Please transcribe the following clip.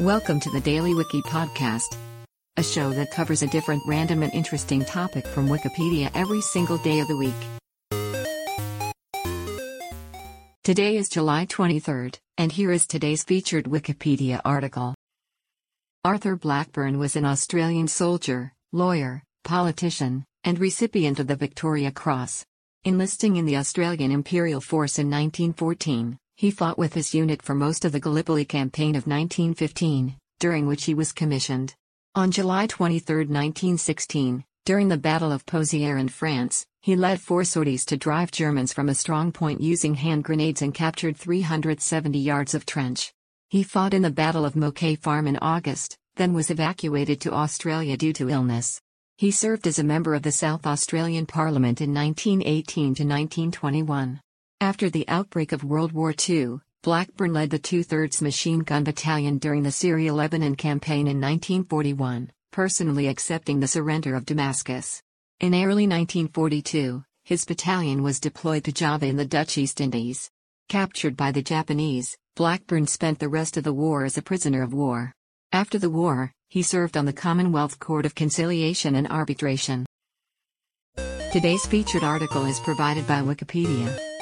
Welcome to the Daily Wiki Podcast, a show that covers a different random and interesting topic from Wikipedia every single day of the week. Today is July 23rd, and here is today's featured Wikipedia article. Arthur Blackburn was an Australian soldier, lawyer, politician, and recipient of the Victoria Cross. Enlisting in the Australian Imperial Force in 1914, he fought with his unit for most of the Gallipoli Campaign of 1915, during which he was commissioned. On July 23, 1916, during the Battle of Pozières in France, he led four sorties to drive Germans from a strong point using hand grenades and captured 370 yards of trench. He fought in the Battle of Mouquet Farm in August, then was evacuated to Australia due to illness. He served as a member of the South Australian Parliament in 1918 to 1921. After the outbreak of World War II, Blackburn led the 2/3 Machine Gun Battalion during the Syria-Lebanon campaign in 1941, personally accepting the surrender of Damascus. In early 1942, his battalion was deployed to Java in the Dutch East Indies. Captured by the Japanese, Blackburn spent the rest of the war as a prisoner of war. After the war, he served on the Commonwealth Court of Conciliation and Arbitration. Today's featured article is provided by Wikipedia.